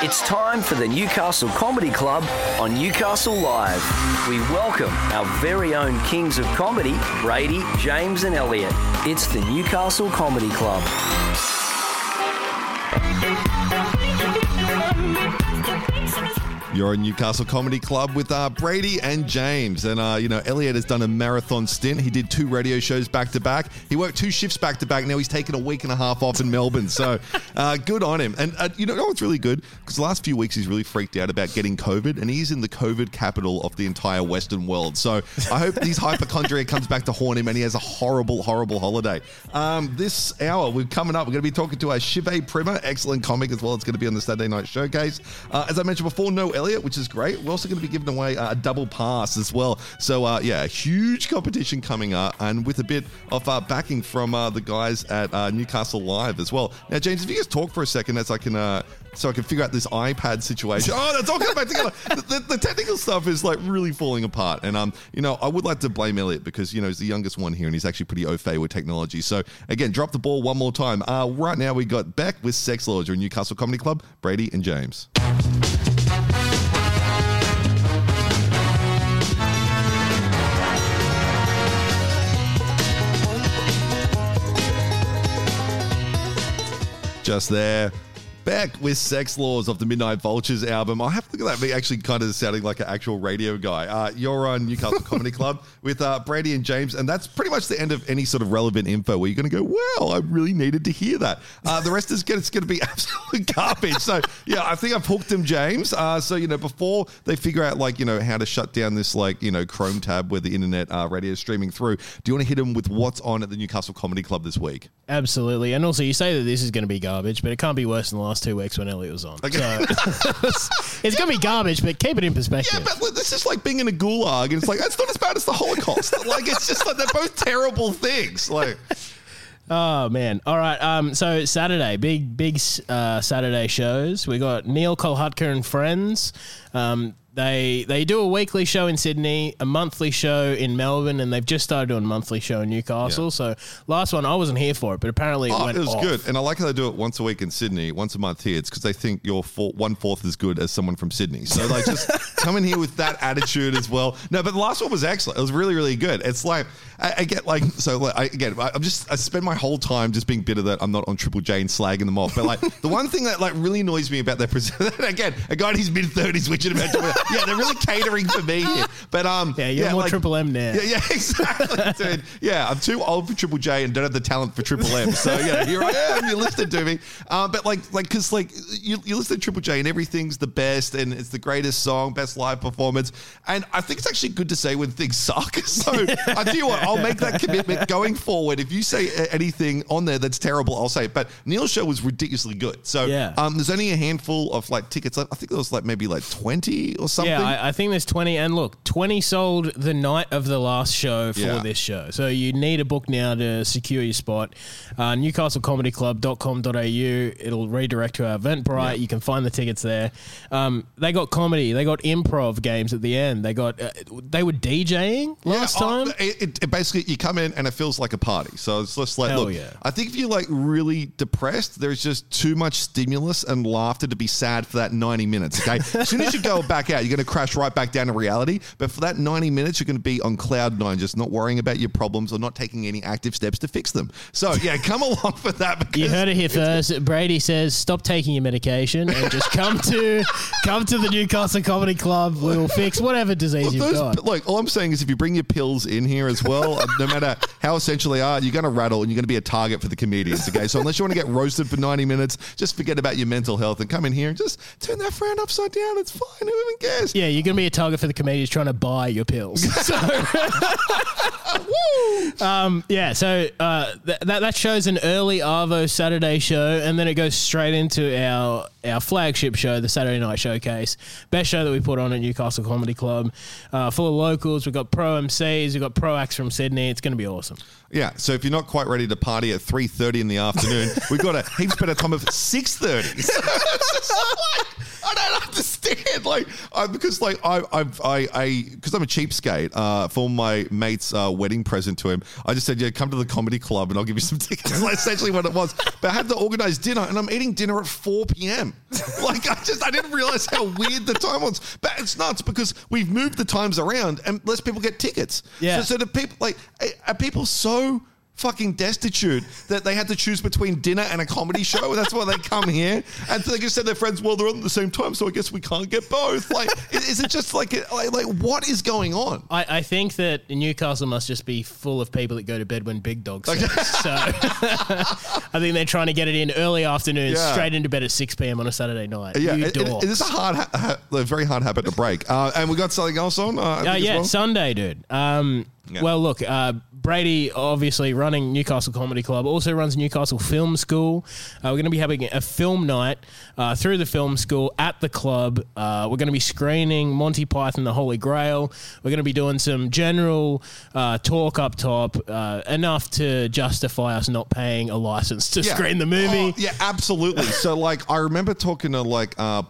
It's time for the Newcastle Comedy Club on Newcastle Live. We welcome our very own kings of comedy, Brady, James, and Elliot. It's the Newcastle Comedy Club. You're in Newcastle Comedy Club with uh, Brady and James. And, uh, you know, Elliot has done a marathon stint. He did two radio shows back to back. He worked two shifts back to back. Now he's taken a week and a half off in Melbourne. So uh, good on him. And, uh, you know what's really good? Because the last few weeks he's really freaked out about getting COVID. And he's in the COVID capital of the entire Western world. So I hope his hypochondria comes back to haunt him and he has a horrible, horrible holiday. Um, this hour, we're coming up. We're going to be talking to our Shive Prema, excellent comic as well. It's going to be on the Saturday Night Showcase. Uh, as I mentioned before, no Elliot, which is great. We're also going to be giving away a double pass as well. So, uh, yeah, huge competition coming up and with a bit of uh, backing from uh, the guys at uh, Newcastle Live as well. Now, James, if you guys talk for a second as I can. Uh, so I can figure out this iPad situation. Oh, that's all coming back together. The, the, the technical stuff is like really falling apart, and um, you know, I would like to blame Elliot because you know he's the youngest one here, and he's actually pretty au fait with technology. So again, drop the ball one more time. Uh, right now we got Beck with Sexx Laws. You're Newcastle Comedy Club. Brady and James. Just there. Back with Sexx Laws of the Midnight Vultures album. I have to look at that, me actually kind of sounding like an actual radio guy. Uh, you're on Newcastle Comedy Club with uh, Brady and James, and that's pretty much the end of any sort of relevant info where you're going to go, well, I really needed to hear that. Uh, the rest is going to be absolute garbage. So, yeah, I think I've hooked him, James. Uh, so, you know, before they figure out, like, you know, how to shut down this, like, you know, Chrome tab where the internet uh, radio is streaming through, do you want to hit him with what's on at the Newcastle Comedy Club this week? Absolutely. And also, you say that this is going to be garbage, but it can't be worse than the last two weeks when Elliot was on. Okay. So it's going to be garbage, but keep it in perspective. Yeah, but this is like being in a gulag, and it's like it's not as bad as the Holocaust. like it's just like they're both terrible things. Like Oh man! All right. Um. So Saturday, big big uh, Saturday shows. We got Neel Kolhatkar and friends. Um. They they do a weekly show in Sydney, a monthly show in Melbourne, and they've just started doing a monthly show in Newcastle. Yeah. So last one I wasn't here for it, but apparently it oh, went it was off. good, and I like how they do it once a week in Sydney, once a month here. It's because they think you're four, one fourth as good as someone from Sydney. So like just come in here with that attitude as well. No, but the last one was excellent. It was really really good. It's like I, I get like so like, I, again I, I'm just I spend my whole time just being bitter that I'm not on Triple J and slagging them off. But like the one thing that like really annoys me about their present again a guy in his mid thirties which about yeah they're really catering for me here. But um Yeah, you're more like- Triple M now. yeah, yeah, exactly, dude. Yeah, I'm too old for Triple J and don't have the talent for Triple M. So yeah, here I am. You listened to me, um, but like, like, cause like you, you listen to Triple J and everything's the best and it's the greatest song, best live performance, and I think it's actually good to say when things suck. So I tell you what, I'll make that commitment going forward. If you say anything on there that's terrible, I'll say it. But Neel's show was ridiculously good. So Yeah. um, there's only a handful of like tickets. I think there was like maybe like 20 or something. Yeah, I, I think there's 20. And look, 20 sold the night of the last show for Yeah. this show. So you need a book now to secure your spot. Uh, NewcastleComedyClub.com.au. It'll redirect to our Eventbrite. You can find the tickets there. Um, they got comedy. They got improv games at the end. They got, uh, they were DJing last Yeah, oh, time. it, it- it basically, you come in and it feels like a party. So it's just like, Hell look, yeah. I think if you're like really depressed, there's just too much stimulus and laughter to be sad for that 90 minutes. Okay. as soon as you go back out, you're going to crash right back down to reality. But for that 90 minutes, you're going to be on cloud nine, just not worrying about your problems or not taking any active steps to fix them. So yeah, come along for that. Because You heard it here first. Brady says, "Stop taking your medication and just come to come to the Newcastle Comedy Club. We'll fix whatever disease you've Those, got." Look, all I'm saying is, if you bring your pills in here as well, uh, no matter how essential they are, you're going to rattle and you're going to be a target for the comedians. Okay, so unless you want to get roasted for 90 minutes, just forget about your mental health and come in here and just turn that frown upside down. It's fine. Who even cares? Yeah, you're gonna be a target for the comedians trying to buy your pills. So, um, yeah, so uh, th- that that shows an early Arvo Saturday show, and then it goes straight into our our flagship show, the Saturday Night Showcase, best show that we put on at Newcastle Comedy Club, uh, full of locals. We've got pro MCs, we've got pro acts from Sydney. It's gonna be awesome. Yeah. So if you're not quite ready to party at 3:30 in the afternoon, we've got a heaps better time of 6:30. So it's just like, I don't understand. Like I, because like I, I've, I, I, because I'm a cheapskate. Uh, for my mate's uh, wedding present to him, I just said, "Yeah, come to the comedy club, and I'll give you some tickets." That's essentially what it was. But I had to organize dinner, and I'm eating dinner at 4 p.m. Like I just, I didn't realize how weird the time was. But it's nuts because we've moved the times around, and less people get tickets. Yeah. So, so the people like, are people so? Fucking destitute that they had to choose between dinner and a comedy show. That's why they come here. And so they just said their friends, well, they're on at the same time, so I guess we can't get both. Like, is it just like, like, like what is going on? I, I think that Newcastle must just be full of people that go to bed when Big dogs. sings. so I think they're trying to get it in early afternoon, Yeah. straight into bed at 6 p.m. on a Saturday night. Yeah, you it, it, it is a hard, ha- ha- a very hard habit to break. Uh, and we got something else on. Uh, Uh, yeah, well? Sunday, dude. Um, Yeah. Well, look, uh, Brady obviously running Newcastle Comedy Club, also runs Newcastle Film School. Uh, we're going to be having a film night uh, through the film school at the club. Uh, we're going to be screening Monty Python, The Holy Grail. We're going to be doing some general uh, talk up top, uh, enough to justify us not paying a license to Yeah. screen the movie. Oh, yeah, absolutely. so, like, I remember talking to like uh,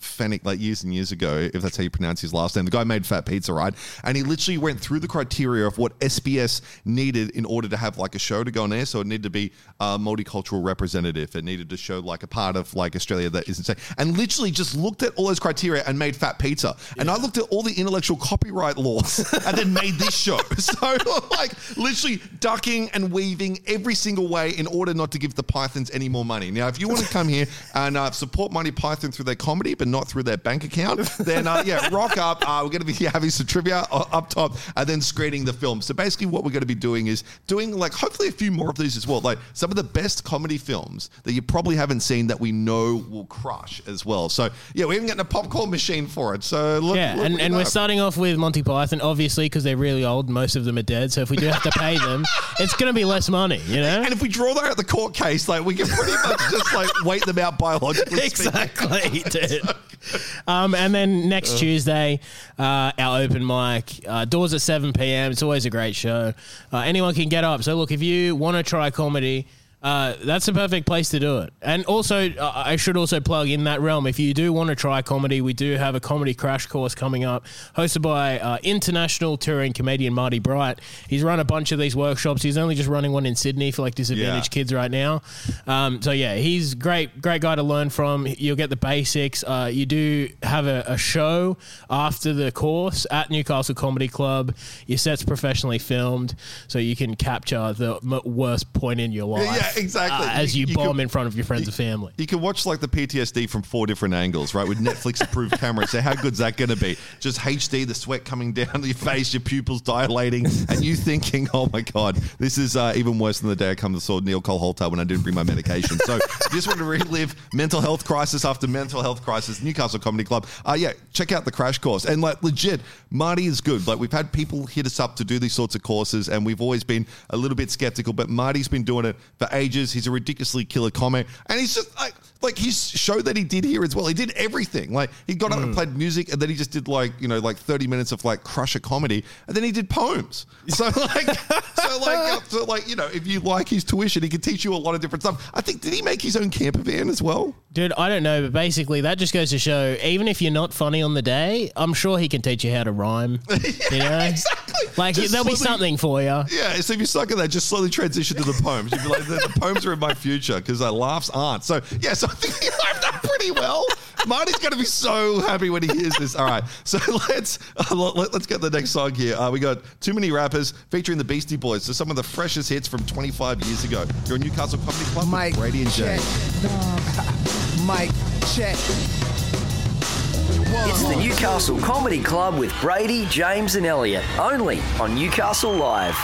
Fenech like years and years ago, if that's how you pronounce his last name. The guy made Fat Pizza, right? And he literally went through the criteria of what SBS needed in order to have like a show to go on air. So it needed to be a multicultural representative. It needed to show like a part of like Australia that isn't safe. And literally just looked at all those criteria and made Fat Pizza. And I looked at all the intellectual copyright laws and then made this show. So like literally ducking and weaving every single way in order not to give the Pythons any more money. Now, if you want to come here and uh, support Monty Python through their comedy, but not through their bank account, then uh, yeah, rock up. Uh, we're going to be having some trivia up top and then screening the film. So basically, what we're going to be doing is doing like hopefully a few more of these as well. Like some of the best comedy films that you probably haven't seen that we know will crush as well. So yeah, we're even getting a popcorn machine for it. So look, Yeah, look and, and we're starting off with Monty Python, obviously, because they're really old. Most of them are dead. So if we do have to pay them, it's going to be less money, you know? And if we draw that out the court case, like we can pretty much just like wait them out biologically. exactly, dude. Um, and then next Tuesday, uh, our open mic. Uh, doors at 7 p.m. It's always a great show. Uh, anyone can get up. So, look, if you want to try comedy, uh, that's the perfect place to do it. And also, I should also plug in that realm. If you do want to try comedy, we do have a comedy crash course coming up, hosted by uh, international touring comedian Marty Bright. He's run a bunch of these workshops. He's only just running one in Sydney for like disadvantaged Yeah. kids right now. Um, so yeah, he's great, great guy to learn from. You'll get the basics. Uh, you do have a, a show after the course at Newcastle Comedy Club. Your set's professionally filmed, so you can capture the m- worst point in your life. Yeah, exactly. uh, as You- you, you bomb can- in front of your friends and family. You can watch like the PTSD from four different angles, right? With Netflix approved cameras. So how good's that going to be? Just HD, the sweat coming down your face, your pupils dilating, and you thinking, "Oh my god, this is uh, even worse than the day I come to saw Neel Kolhatkar when I didn't bring my medication." So, just want to relive mental health crisis after mental health crisis. Newcastle Comedy Club. Uh, yeah, check out the crash course. And like legit, Marty is good. Like we've had people hit us up to do these sorts of courses, and we've always been a little bit skeptical. But Marty's been doing it for ages. He's a ridiculously killer comic, and he's just like like his show that he did here as well. He did everything. Like he got up and played music, and then he just did like you know like thirty minutes of like crusher comedy, and then he did poems. So like so like uh, so like you know if you like his tuition, he can teach you a lot of different stuff. I think did he make his own camper van as well? Dude, I don't know, but basically that just goes to show even if you're not funny on the day, I'm sure he can teach you how to rhyme. You know? exactly. Like Just there'll be something for you. Yeah, so if you suck at that, just slowly transition to the poems. You'd be like, the, the poems are in my future because uh, laughs aren't. So, yeah, so I think he laughed up pretty well. Marty's going to be so happy when he hears this. All right, so let's uh, let, us get the next song here. Uh, we got Too Many Rappers featuring the Beastie Boys. So, some of the freshest hits from 25 years ago. You're a Newcastle Comedy Club with Mike Brady and Jay. check. Mike check. It's the Newcastle Comedy Club with Brady, James, and Elliot, only on Newcastle Live.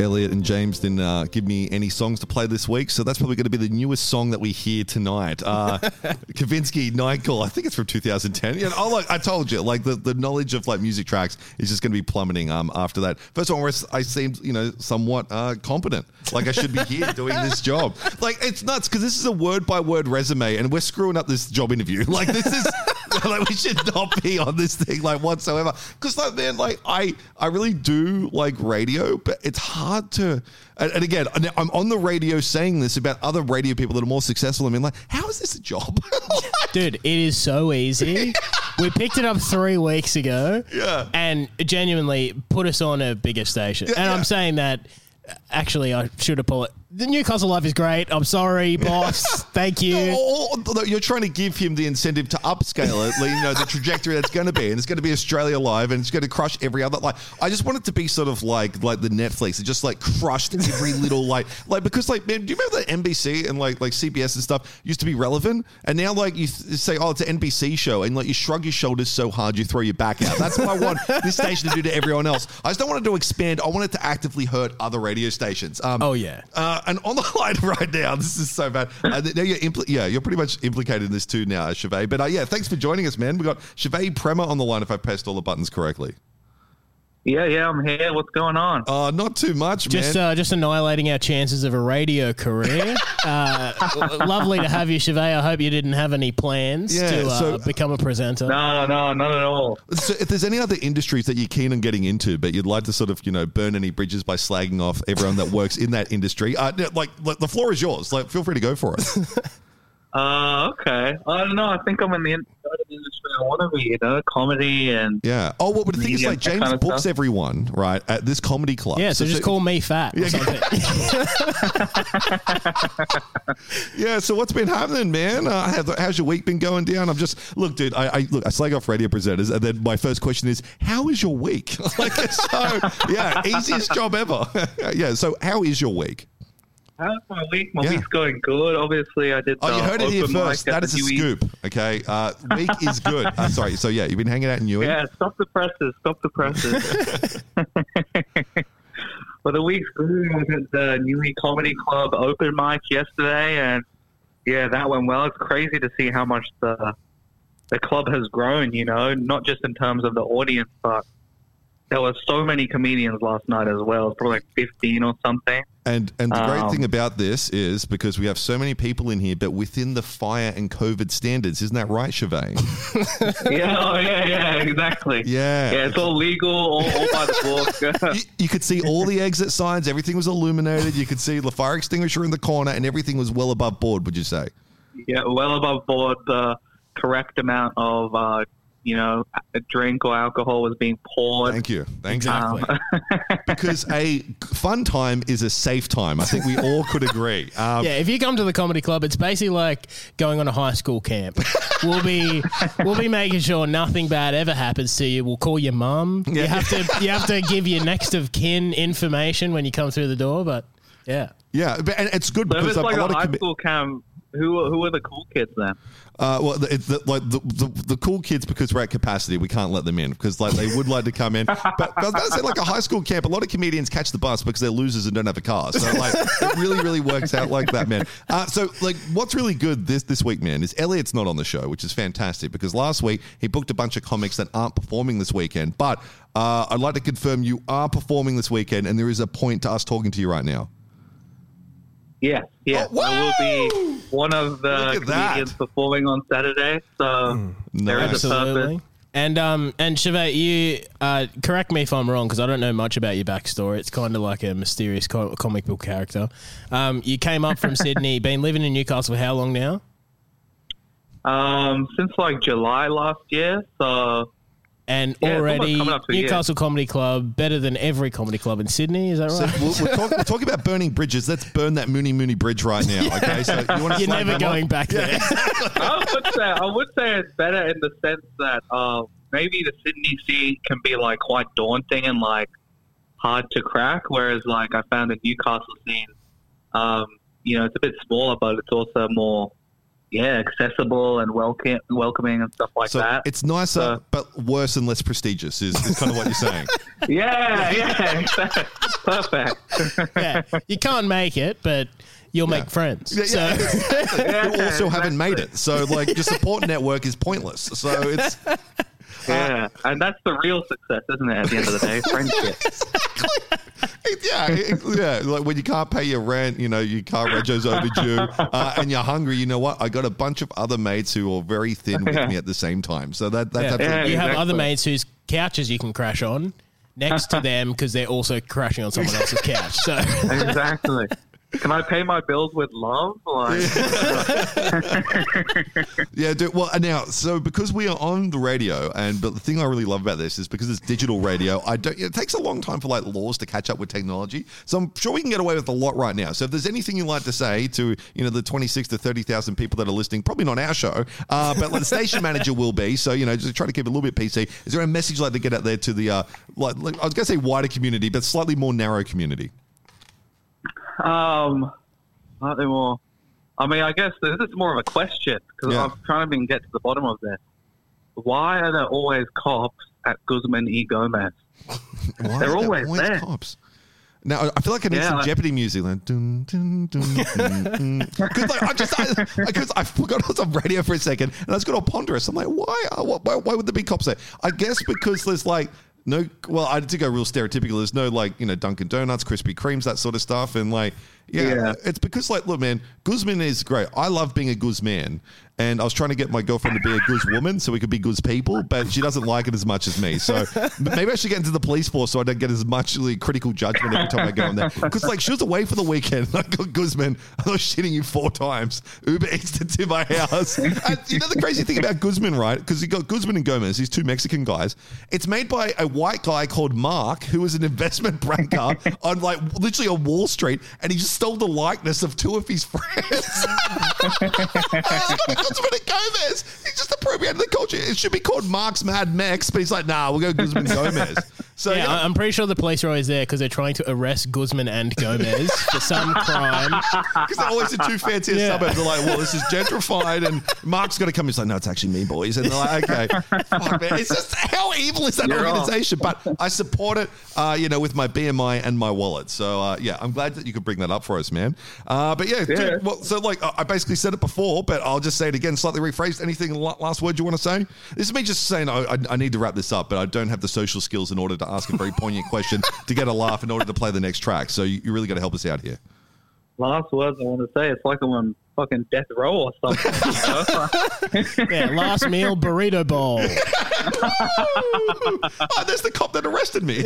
Elliot and James didn't uh, give me any songs to play this week, so that's probably going to be the newest song that we hear tonight. Uh, Kavinsky Night Call, I think it's from 2010. Yeah, oh, like I told you, like the, the knowledge of like music tracks is just going to be plummeting um, after that. First one where I seemed, you know, somewhat uh, competent, like I should be here doing this job. Like it's nuts because this is a word by word resume, and we're screwing up this job interview. Like this is like we should not be on this thing like whatsoever. Because like man, like I I really do like radio, but it's hard to. And, and again, I'm on the radio saying this about other radio people that are more successful. I mean, like, how is this a job? Dude, it is so easy. we picked it up three weeks ago. Yeah. And genuinely put us on a bigger station. and yeah. I'm saying that actually I should have pulled it. The Newcastle life is great. I'm sorry, boss. Thank you. Or- or you're trying to give him the incentive to upscale it, you know, the trajectory that's going to be, and it's going to be Australia Live, and it's going to crush every other. Like, I just want it to be sort of like like the Netflix. It just like crushed every little like like because like man, do you remember that NBC and like like CBS and stuff used to be relevant, and now like you th- say, oh, it's an NBC show, and like you shrug your shoulders so hard you throw your back out. That's what I want this station to do to everyone else. I just don't want it to expand. I want it to actively hurt other radio stations. Um, Oh, yeah. uh, and on the line right now, this is so bad. Uh, now you're impl- yeah, you're pretty much implicated in this too now, Shive. But uh, yeah, thanks for joining us, man. We got Shive Prema on the line. If I pressed all the buttons correctly, Yeah, yeah, I'm here. What's going on? uh, not too much, Just man. uh, just annihilating our chances of a radio career. uh, lovely to have you, Shive. I hope you didn't have any plans Yeah, to uh, so- become a presenter. No, no, not at all. so if there's any other industries that you're keen on getting into, but you'd like to sort of you know burn any bridges by slagging off everyone that works in that industry, uh, like, like the floor is yours. Like, feel free to go for it. Uh, okay. I don't know. I think I'm in the entertainment industry. I want to be, you know, comedy and Yeah. Oh, well, but the thing is, like, James kind of books stuff. everyone right at this comedy club. Yeah, so, just call me fat or something. Yeah, so what's been happening, man? Uh, have- how's your week been going down? I'm just look, dude. I, I look. I slag off radio presenters, and then my first question is, "How is your week?" like, so yeah, easiest job ever. yeah. So, how is your week? How's my week? My Yeah. week's going good. Obviously, I did. Oh, you heard it here first. at That is a Newey- scoop. Okay, uh, week is good. Uh, sorry. So yeah, you've been hanging out in Newey. Yeah, stop the presses. Stop the presses. well, the week's good. I was at the Newey Comedy Club open mic yesterday, and yeah, that went well. It's crazy to see how much the the club has grown. You know, not just in terms of the audience, but there were so many comedians last night as well. It's probably like fifteen or something. And and the great Um, thing about this is because we have so many people in here, but within the fire and COVID standards, isn't that right, Shive? yeah, oh yeah, yeah, exactly. Yeah. yeah, it's all legal, all, all by the book. you, you could see all the exit signs. Everything was illuminated. You could see the fire extinguisher in the corner, and everything was well above board. Would you say? yeah, well above board. The correct amount of, uh, you know, a drink or alcohol was being poured. Thank you. Thank Exactly. you. Because a fun time is a safe time. I think we all could agree. Um, Yeah, if you come to the comedy club, it's basically like going on a high school camp. We'll be we'll be making sure nothing bad ever happens to you. We'll call your mum. You have to you have to give your next of kin information when you come through the door. But yeah, Yeah, but and it's good So because it's like a a, lot of high school camp, who are- who are the cool kids then? Uh, well, the- it's the, like the, the the cool kids because we're at capacity, we can't let them in because like they would like to come in. But, but I was about to say like a high school camp, a lot of comedians catch the bus because they're losers and don't have a car. So like it really really works out like that, man. Uh, so like what's really good this this week, man, is Elliot's not on the show, which is fantastic because last week he booked a bunch of comics that aren't performing this weekend. But uh, I'd like to confirm you are performing this weekend, and there is a point to us talking to you right now. Yeah, yeah. Oh, I will be one of the Look at that. comedians performing on Saturday. So there Nice. is a absolutely. purpose. And um and Shive, you uh, correct me if I'm wrong because I don't know much about your backstory. It's kind of like a mysterious co- comic book character. Um, you came up from Sydney, been living in Newcastle for how long now? Um, since like July last year. So And Yeah, already coming up year. Newcastle Comedy Club better than every comedy club in Sydney. Is that So right? we'll, we'll, talk, we'll talk about burning bridges. Let's burn that Mooney Mooney Bridge right now. Okay, so you you're never going back there. I would say I would say it's better in the sense that um, maybe the Sydney scene can be like quite daunting and like hard to crack, whereas like I found the Newcastle scene, um, you know, it's a bit smaller, but it's also more yeah accessible and welcome, welcoming and stuff like So that. it's nicer, So- but worse and less prestigious. Is, is kind of what you're saying. yeah, yeah, perfect. yeah, you can't make it, but you'll make friends. Yeah, yeah, So- you also haven't made it. So like your support network is pointless. So it's Yeah, and that's the real success, isn't it? At the end of the day, friendship. yeah, it- yeah. Like when you can't pay your rent, you know, your car rego's overdue, uh, and you're hungry. You know what? I got a bunch of other mates who are very thin with me at the same time. So that that's Yeah. absolutely you have exactly. other mates whose couches you can crash on next to them because they're also crashing on someone else's couch. So exactly. Can I pay my bills with love? Like, Yeah, dude. Well, now, so because we are on the radio, and but the thing I really love about this is because it's digital radio. I don't. It takes a long time for like laws to catch up with technology. So I'm sure we can get away with a lot right now. So if there's anything you'd like to say to you know the 26 to 30 thousand people that are listening, probably not our show, uh, but like the station manager will be. So you know, just try to keep it a little bit PC. Is there a message you'd like to get out there to the uh, like, like I was gonna say wider community, but slightly more narrow community? Um, slightly more. I mean, I guess this is more of a question because Yeah. I'm trying to get to the bottom of this. Why are there always cops at Guzman y Gomez? Why They're are there always there. cops. Now I feel like I need Yeah, some like- Jeopardy music. Like, dun, dun, dun, dun, dun. Cause like I just I, cause I forgot I was on radio for a second and I was going to ponder it. I'm like, why, uh, why? Why would there be cops there? I guess because there's like no. Well, I did go real stereotypical. There's no like you know Dunkin' Donuts, Krispy Kremes, that sort of stuff, and like yeah, Yeah. it's because like look, man, Guzman is great. I love being a Guzman. And I was trying to get my girlfriend to be a Guz woman so we could be Guz people, but she doesn't like it as much as me. So maybe I should get into the police force so I don't get as much like, critical judgment every time I go in there. Because like she was away for the weekend. I got Guzman. I was shitting you four times. Uber Eats it to my house. And you know the crazy thing about Guzman, right? Because you got Guzman and Gomez, these two Mexican guys. It's made by a white guy called Mark, who is an investment banker on like literally on Wall Street, and he just stole the likeness of two of his friends. And Gomez. He's just appropriated the culture. It should be called Mark's Mad Mex, but he's like, nah, we'll go Guzman Gomez. So yeah, yeah, I- I'm pretty sure the police are always there because they're trying to arrest Guzman and Gomez for some crime. because they're always in two fair tier Yeah. suburbs. They're like, well, this is gentrified, and Mark's got to come. He's like, no, it's actually me, boys. And they're like, okay, Fuck, man. It's just how evil is that You're organization? But I support it, uh, you know, with my BMI and my wallet. So uh, yeah, I'm glad that you could bring that up for us, man. Uh, but yeah, Yeah. dude, well, so like I I basically said it before, but I'll just say it again, slightly rephrased. Anything last word you want to say? This is me just saying I, I, I need to wrap this up, but I don't have the social skills in order to ask a very poignant question to get a laugh in order to play the next track. So you, you really got to help us out here. Last words I want to say. It's like I'm fucking death row or something. you know? Yeah, last meal burrito bowl. oh, there's the cop that arrested me.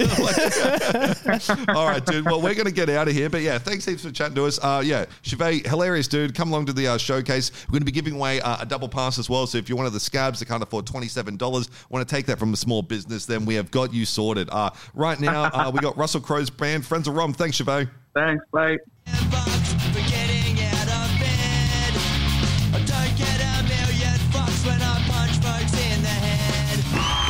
All right, dude. Well, we're going to get out of here. But yeah, thanks heaps for chatting to us. Uh, yeah, Shive, hilarious dude. Come along to the uh, showcase. We're going to be giving away uh, a double pass as well. So if you're one of the scabs that can't afford $27, want to take that from a small business, then we have got you sorted. Uh, right now, uh, we got Russell Crowe's band, Friends of Rom. Thanks, Shive. Thanks, mate.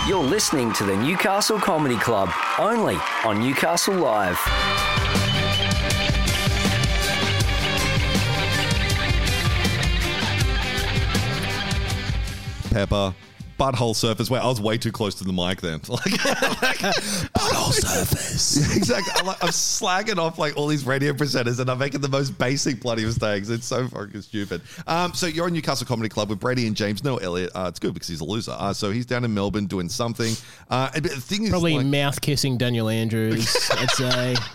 You're listening to the Newcastle Comedy Club, only on Newcastle Live. Pepper. Butthole Surfers. Wait, I was way too close to the mic then. Like, butthole Surfers. Yeah, exactly. I'm, like, I'm slagging off like all these radio presenters, and I'm making the most basic bloody mistakes. It's so fucking stupid. Um, so you're on Newcastle Comedy Club with Brady and James. No, Elliot. Uh, it's good because he's a loser. Uh, so he's down in Melbourne doing something. Uh, and the thing is, Probably like, mouth kissing Daniel Andrews, I'd say.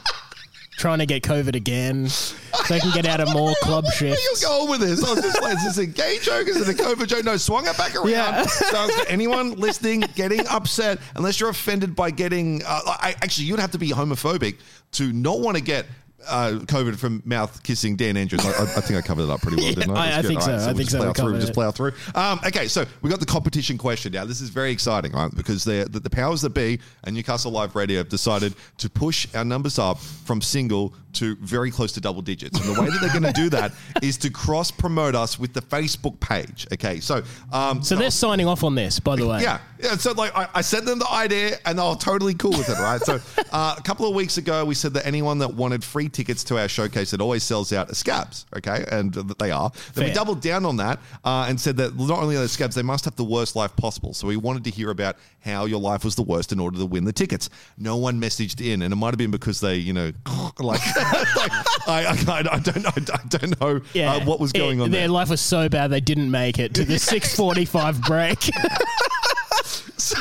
Trying to get COVID again so they can get out of more club Where you shifts. going with this? I was just like, is this a gay joke? Is it a COVID joke? No, swung it back around. Yeah. So for anyone listening, getting upset, unless you're offended by getting, uh, I, actually, you'd have to be homophobic to not want to get uh, COVID from mouth kissing Dan Andrews. I, I, I think I covered it up pretty well, Yeah, didn't I? I- I think All so. I we'll think just so. Plow through. Just plow through. Um, okay, so we got the competition question now. This is very exciting, right? Because the, the powers that be and Newcastle Live Radio have decided to push our numbers up from single to very close to double digits. And the way that they're going to do that is to cross promote us with the Facebook page. Okay, so um, So they're signing off on this, by the way. yeah, yeah. So like, I, I sent them the idea, and they're totally cool with it, right? so uh, a couple of weeks ago, we said that anyone that wanted free tickets to our showcase, it always sells out as scabs, okay, and that they are. Then we doubled down on that uh, and said that not only are they scabs, they must have the worst life possible. So we wanted to hear about how your life was the worst in order to win the tickets. No one messaged in, and it might have been because they, you know, like I, I, I don't, I don't know Yeah. uh, what was going It- on Their there. life was so bad they didn't make it to the 645 break. So,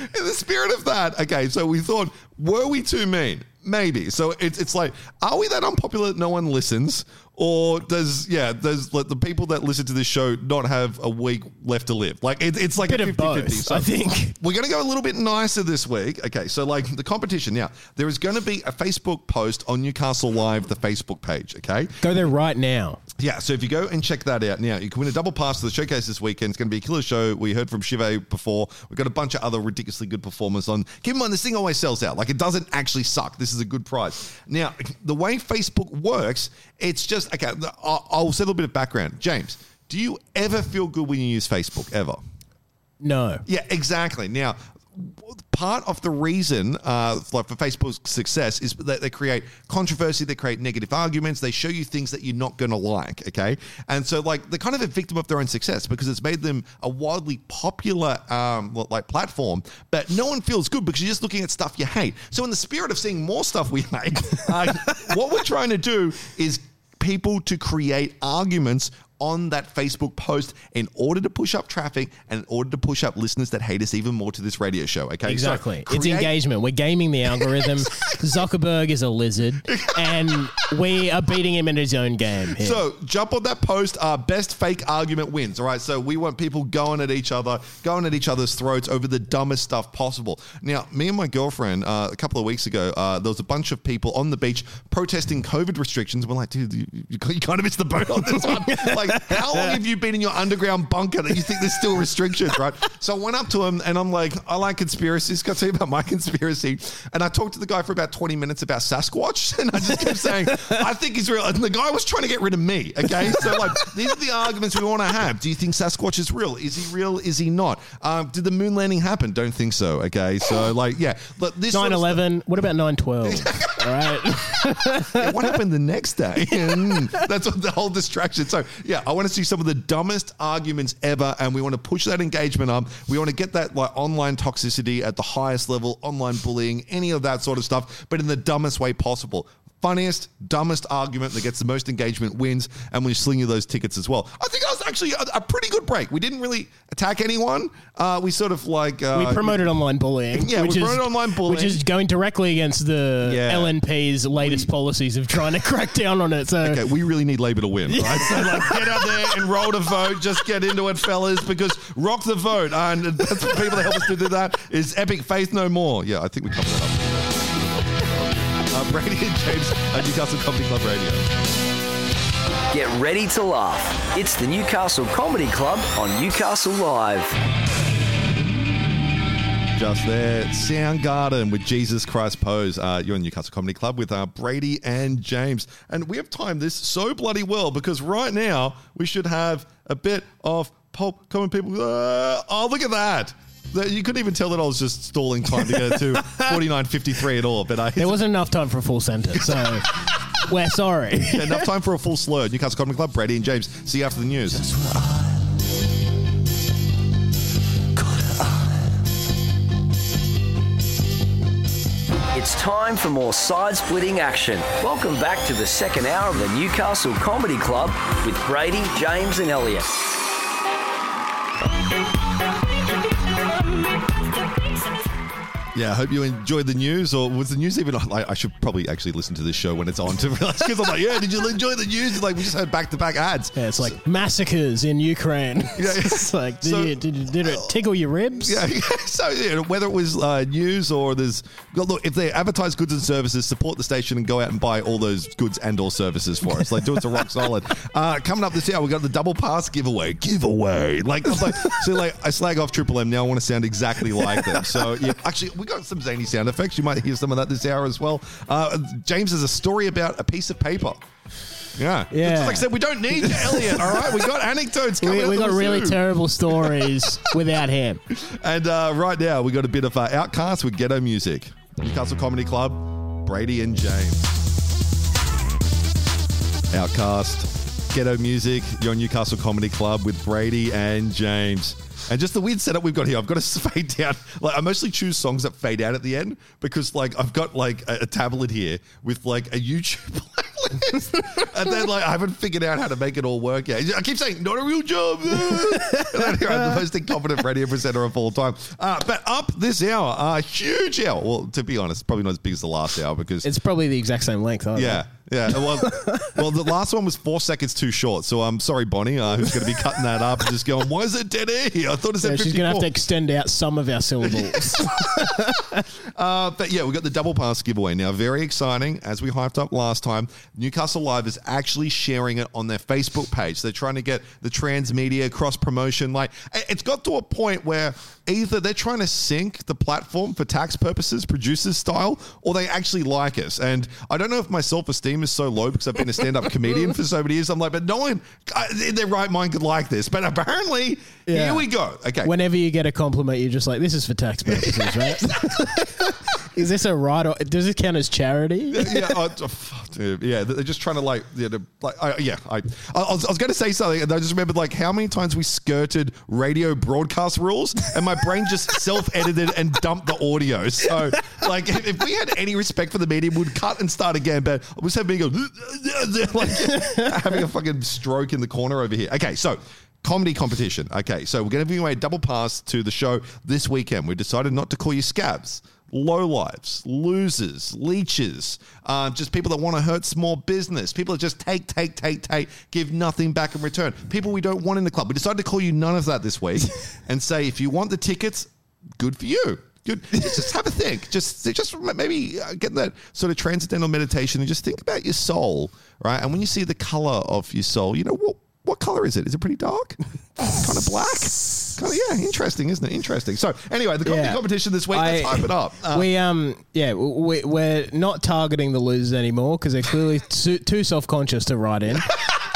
in the spirit of that, okay, so we thought, were we too mean? maybe. So it's it's like, are we that unpopular that no one listens? Or does yeah, does like the people that listen to this show not have a week left to live? Like it, it's like Bit a of 50-50. both, So I think. we're going to go a little bit nicer this week. Okay, so like the competition now, there is going to be a Facebook post on Newcastle Live, the Facebook page. Okay, Go there right now. yeah, so if you go and check that out now, you can win a double pass to the showcase this weekend. It's going to be a killer show. We heard from Shive before. We've got a bunch of other ridiculously good performers on. Keep in mind, this thing always sells out. Like, it doesn't actually suck. This is a good prize. Now, the way Facebook works, it's just, okay, I'll, I'll say a little bit of background. James, do you ever feel good when you use Facebook? Ever? No. Yeah, exactly. Now, part of the reason uh, like for Facebook's success is that they create controversy, they create negative arguments, they show you things that you're not going to like. Okay, and so like they're kind of a victim of their own success because it's made them a wildly popular um, like platform, but no one feels good because you're just looking at stuff you hate. So in the spirit of seeing more stuff we hate, uh, what we're trying to do is people to create arguments on that Facebook post in order to push up traffic and in order to push up listeners that hate us even more to this radio show. Okay, So Exactly. it's engagement. We're gaming the algorithm. Zuckerberg is a lizard, and we are beating him in his own game. Here. So jump on that post. Our best fake argument wins. All right. So we want people going at each other, going at each other's throats over the dumbest stuff possible. Now, me and my girlfriend uh, a couple of weeks ago, uh, there was a bunch of people on the beach protesting COVID restrictions. We're like, dude, you, you kind of missed the boat on this one. like, how long have you been in your underground bunker that you think there's still restrictions, right? So I went up to him and I'm like, I like conspiracies. Got to tell you about my conspiracy. And I talked to the guy for about 20 minutes about Sasquatch, and I just kept saying, I think he's real. And the guy was trying to get rid of me. Okay, so like these are the arguments we want to have. Do you think Sasquatch is real? Is he real? Is he not? Um, did the moon landing happen? Don't think so. Okay, so like yeah, but this sort Nine of eleven. What about nine twelve? All right. yeah, what happened the next day? Mm, That's what the whole distraction. So yeah, I want to see some of the dumbest arguments ever, and we want to push that engagement up. We want to get that like online toxicity at the highest level, online bullying, any of that sort of stuff, but in the dumbest way possible. Funniest, dumbest argument that gets the most engagement wins, and we sling you those tickets as well. I think that was actually a, a pretty good break. We didn't really attack anyone. Uh, we sort of like uh, We promoted online bullying. Yeah, we which is, promoted online bullying. Which is going directly against the Yeah. LNP's latest policies of trying to crack down on it. So Okay, we really need Labour to win, right? So, like, get out there and roll to vote. Just get into it, fellas, because rock the vote. And that's what people that help us to do that is Epic Faith No More. Yeah, I think we covered that up. Brady and James at Newcastle Comedy Club Radio. Get ready to laugh. It's the Newcastle Comedy Club on Newcastle Live. Just there, Soundgarden with Jesus Christ Pose. Uh, you're in Newcastle Comedy Club with uh, Brady and James. And we have timed this so bloody well because right now we should have a bit of pulp common people. Uh, oh, look at that. That- You couldn't even tell that I was just stalling time to get to 49.53 at all. But I, there wasn't enough time for a full sentence. So we're sorry. enough time for a full slur. Newcastle Comedy Club, Brady and James. See you after the news. It's time for more side splitting action. Welcome back to the second hour of the Newcastle Comedy Club with Brady, James, and Elliot. Yeah, I hope you enjoyed the news. Or was the news even? Like, I should probably actually listen to this show when it's on to realize because I'm like, yeah, did you enjoy the news? Like, we just had back to back ads. Yeah, it's like massacres in Ukraine. Yeah. it's like, did, So- you, did, you- did it tickle your ribs? Yeah, so know, whether it was uh, news or there's look, if they advertise goods and services, support the station and go out and buy all those goods and or services for us. Like do it to rock solid. Uh, coming up this hour, we got the double pass giveaway. Giveaway. Like, I'm like so like I slag off Triple M now. I want to sound exactly like them. So yeah, actually we got some zany sound effects. You might hear some of that this hour as well. Uh, James has a story about a piece of paper. Yeah. Yeah. Just like I said, we don't need you, Elliot. All right. We got anecdotes coming We, we got really wazoo. terrible stories without him. And uh, right now, we got a bit of uh, OutKast with Ghetto Music. Newcastle Comedy Club, Brady and James. OutKast, Ghetto Music, your Newcastle Comedy Club with Brady and James. And just the weird setup we've got here. I've got to fade down. Like I mostly choose songs that fade out at the end because like I've got like a, a tablet here with like a YouTube list. and then like I haven't figured out how to make it all work yet. I keep saying not a real job. and then here I'm the most incompetent radio presenter of all time. Uh, but up this hour, a uh, huge hour. Well, to be honest, probably not as big as the last hour because It's probably the exact same length. Yeah, yeah. Well, well, the last one was four seconds too short. So I'm sorry, Bonnie, uh, who's going to be cutting that up and just going, "Why is it dead air? I thought it said Yeah, 54." she's gonna have to extend out some of our syllables. Uh, but yeah, we got the double pass giveaway now. Very exciting. As we hyped up last time, Newcastle Live is actually sharing it on their Facebook page. They're trying to get the transmedia cross promotion. Like it's got to a point where either they're trying to sync the platform for tax purposes, producers style, or they actually like us. And I don't know if my self esteem is so low because I've been a stand up comedian for so many years. I'm like, but no one in their right mind could like this. But apparently, Yeah. here we go. Okay. Whenever you get a compliment, you're just like, "This is for tax purposes, right?" is this a right? Or, does this count as charity? yeah, oh, oh, yeah. They're just trying to like, yeah, like, I, yeah. I, I was, I was going to say something, and I just remembered like how many times we skirted radio broadcast rules, and my brain just self-edited and dumped the audio. So, like, if, if we had any respect for the medium, we'd cut and start again. But I was having me go, like, having a fucking stroke in the corner over here. Okay, so. Comedy competition. Okay, so we're going to give away a double pass to the show this weekend. We decided not to call you scabs low lives, losers, leeches, uh, just people that want to hurt small business, people that just take, take, take, take, give nothing back in return, people we don't want in the club. We decided to call you none of that this week and say if you want the tickets, good for you. Good. Just, have a think. Just, just maybe uh, get that sort of transcendental meditation and just think about your soul, right? And when you see the color of your soul, you know what what color is it? Is it pretty dark? kind of black? Kind of, yeah, interesting, isn't it? Interesting. So, anyway, the comedy Yeah. competition this week, I- let's hype it up. Uh, we um yeah we, we're not targeting the losers anymore because they're clearly too, too self conscious to write in.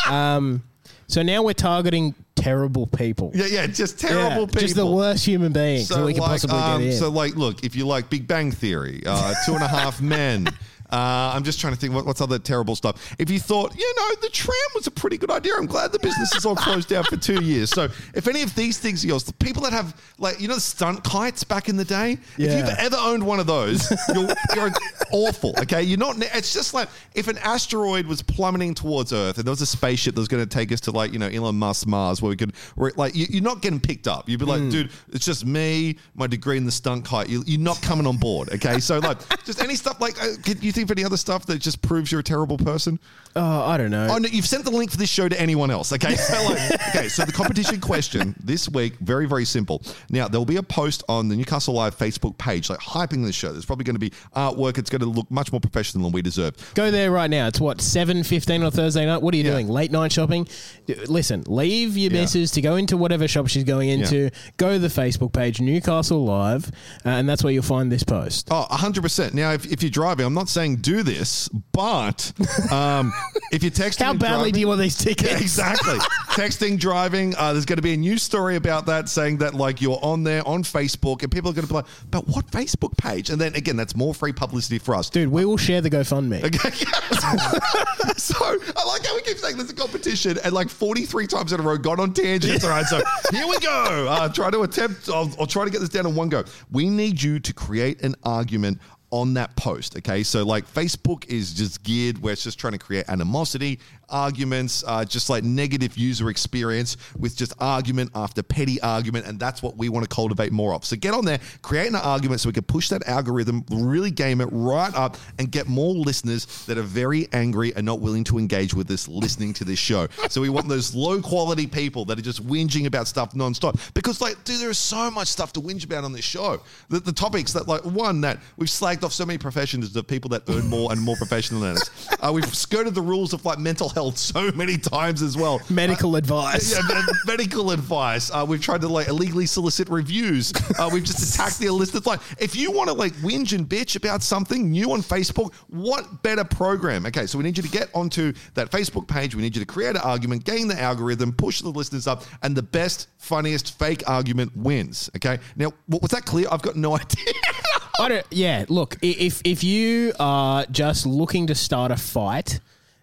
Um, so now we're targeting terrible people. yeah, yeah, just Yeah, terrible people. just the worst human beings that we like, possibly um, get in. So, like, look, if you like Big Bang Theory, uh, Two and a Half Men. Uh, I'm just trying to think what, what's other terrible stuff. If you thought, you know, the tram was a pretty good idea, I'm glad the business is all closed down for two years. So, if any of these things are yours, the people that have, like, you know, the stunt kites back in the day, if you've ever owned one of those, you're, you're awful. Okay, you're not. It's just like if an asteroid was plummeting towards Earth and there was a spaceship that was going to take us to like you know Elon Musk Mars, where we could, where, like you, you're not getting picked up. You'd be like, Hmm. dude, it's just me, my degree in the stunt kite. You, you're not coming on board. Okay, so like just any stuff like, uh, you think of any other stuff that just proves you're a terrible person? oh, I don't know. Oh no, you've sent the link for this show to anyone else. Okay, so like, okay, so the competition question this week, very very simple. Now there will be a post on the Newcastle Live Facebook page, like hyping this show. There's probably going to be artwork. It's going to look much more professional than we deserve. Go there right now. It's what seven fifteen on Thursday night. What are you Yeah. doing? Late night shopping. Listen, leave your Yeah. missus to go into whatever shop she's going into. Go to the Facebook page Newcastle Live, uh, and that's where you'll find this post. Oh, 100%. Now, if, if you're driving, I'm not saying do this, but um, if you're texting. How badly driving- do you want these tickets? Yeah, exactly. Texting, driving. Uh, there's going to be a news story about that saying that, like, you're on there on Facebook, and people are going to be like, but what Facebook page? And then, again, that's more free publicity for us. Dude, we will share the GoFundMe. Okay. so I like how we keep saying there's a competition and like 43 times in a row gone on tangents. All right, so here we go. Uh, try to attempt, I'll, I'll try to get this down in one go. We need you to create an argument on that post. Okay, so like Facebook is just geared where it's just trying to create animosity, arguments, uh, just like negative user experience with just argument after petty argument, and that's what we want to cultivate more of. So get on there, create an argument so we can push that algorithm, really game it right up, and get more listeners that are very angry and not willing to engage with us listening to this show. So we want those low quality people that are just whinging about stuff nonstop because, like, dude, there is so much stuff to whinge about on this show. The, the topics that, like, one that we've slagged off so many professions of people that earn more and more professional than us. Uh, we've skirted the rules of like mental health so many times as well. Medical advice. Yeah, med- medical advice. Uh, we've tried to like illegally solicit reviews. Uh, we've just attacked the illicit. Like, if you want to like whinge and bitch about something new on Facebook, what better program? Okay, so we need you to get onto that Facebook page. We need you to create an argument, gain the algorithm, push the listeners up, and the best, funniest fake argument wins. Okay, now was that clear? I've got no idea. I don't, yeah, look, if if you are just looking to start a fight,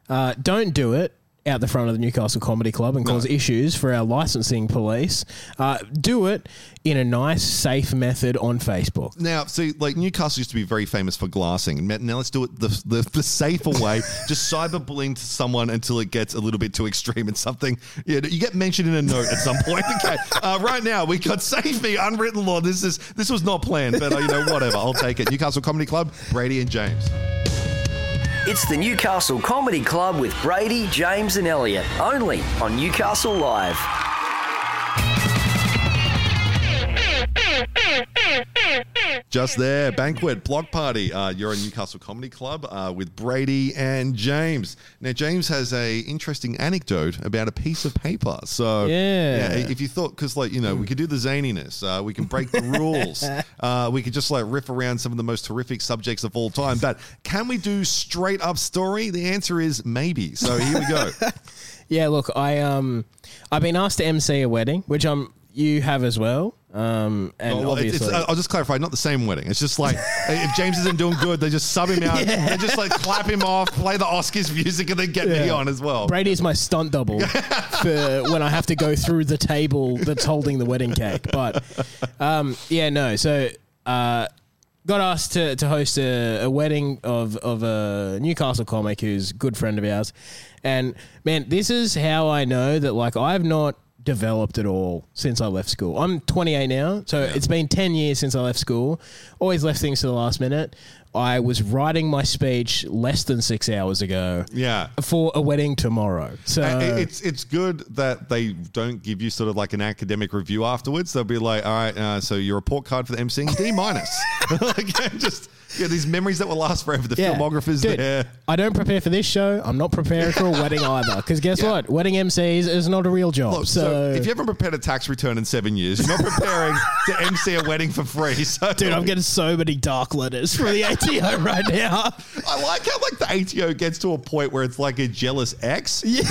uh, don't do it. out the front of the Newcastle Comedy Club and cause issues for our licensing police, uh, do it in a nice, safe method on Facebook. Now, see, like Newcastle used to be very famous for glassing. Now let's do it the, the, the safer way. Just cyberbullying to someone until it gets a little bit too extreme and something. Yeah, you get mentioned in a note at some point. Okay, uh, right now we got save me unwritten law. This is this was not planned, but uh, you know whatever. I'll take it. Newcastle Comedy Club, Brady and James. It's the Newcastle Comedy Club with Brady, James, and Elliot, only on Newcastle Live. Just there, banquet, Bloc Party. Uh, you're at Newcastle Comedy Club uh, with Brady and James. Now, James has a interesting anecdote about a piece of paper. So, Yeah. if you thought, because like you know, we could do the zaniness, uh, we can break the rules, uh, we could just like riff around some of the most horrific subjects of all time. But can we do straight up story? The answer is maybe. So here we go. Yeah, look, I um, I've been asked to MC a wedding, which I'm you have as well. Um, and well, obviously, it's- I'll just clarify, not the same wedding. It's just like if James isn't doing good, they just sub him out. yeah. They just like clap him off, play the Oscars music, and then get me on as well. Brady is my stunt double for when I have to go through the table that's holding the wedding cake. But um, yeah, no. So uh, got asked to, to host a, a wedding of, of a Newcastle comic who's a good friend of ours. And man, this is how I know that like I've not developed at all since I left school. I'm 28 now, so it's been 10 years since I left school. Always left things to the last minute. I was writing my speech less than six hours ago Yeah. for a wedding tomorrow. So Uh, it's it's good that they don't give you sort of like an academic review afterwards. They'll be like, all right, uh, so your report card for the MCing D minus. like, just yeah, these memories that will last forever. The yeah. filmographer's Dude, there. I don't prepare for this show. I'm not preparing for a wedding either. Because guess Yeah. what? Wedding MCs is not a real job. Look, so, so, if you haven't prepared a tax return in seven years, you're not preparing to MC a wedding for free. So, dude, I'm getting so many dark letters from the ATO right now. I like how like the ATO gets to a point where it's like a jealous ex. Yeah.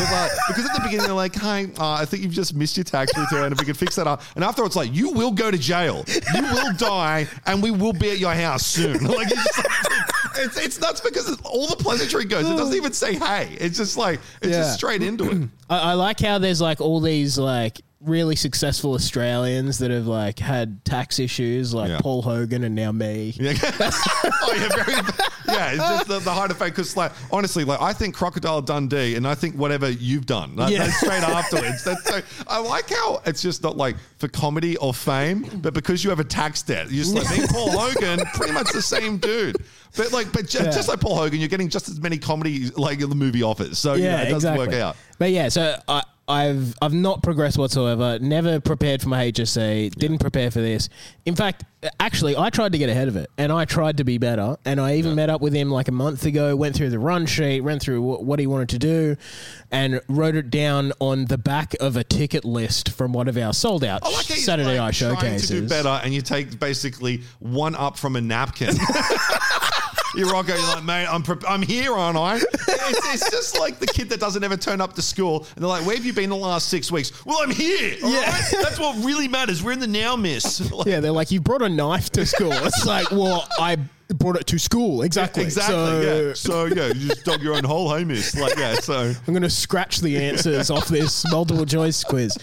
because at the beginning they're like, "Hey, uh, I think you've just missed your tax return. If we could fix that up," and after it's like, "You will go to jail. You will die, and we will be at your house soon." like, it's, just like, it's, it's nuts because it's, all the pleasantry goes. It doesn't even say hey. It's just like it's Yeah. just straight into it. I, I like how there's like all these like really successful Australians that have like had tax issues, like Yeah. Paul Hogan and now me. Yeah. oh yeah, very, yeah. It's just the, the height of fame. Because like honestly, like I think Crocodile Dundee, and I think whatever you've done, like, Yeah. that's straight afterwards. That's so. I like how it's just not like for comedy or fame, but because you have a tax debt, you're just like me, and Paul Hogan, pretty much the same dude. But like, but ju- Yeah. just like Paul Hogan, you're getting just as many comedy like in the movie offers. So yeah, it doesn't work out. But yeah, so I, I've I've not progressed whatsoever. Never prepared for my HSC. Didn't prepare for this. In fact, actually, I tried to get ahead of it, and I tried to be better. And I even met up with him like a month ago. Went through the run sheet, went through what, what he wanted to do, and wrote it down on the back of a ticket list from one of our sold out like Saturday like, night trying showcases. to do better, and you take basically one up from a napkin. you rock out, you're like, mate, I'm pre- I'm here, aren't I? It's, it's just like the kid that doesn't ever turn up to school, and they're like, where have you been the last six weeks? Well, I'm here. all Yeah. right? that's what really matters. We're in the now, miss. Like, Yeah, they're like, you brought a knife to school. It's like, well, I brought it to school. Exactly. Exactly. So yeah. So yeah, you just dug your own hole, hey, miss. Like yeah. So I'm going to scratch the answers off this multiple choice quiz.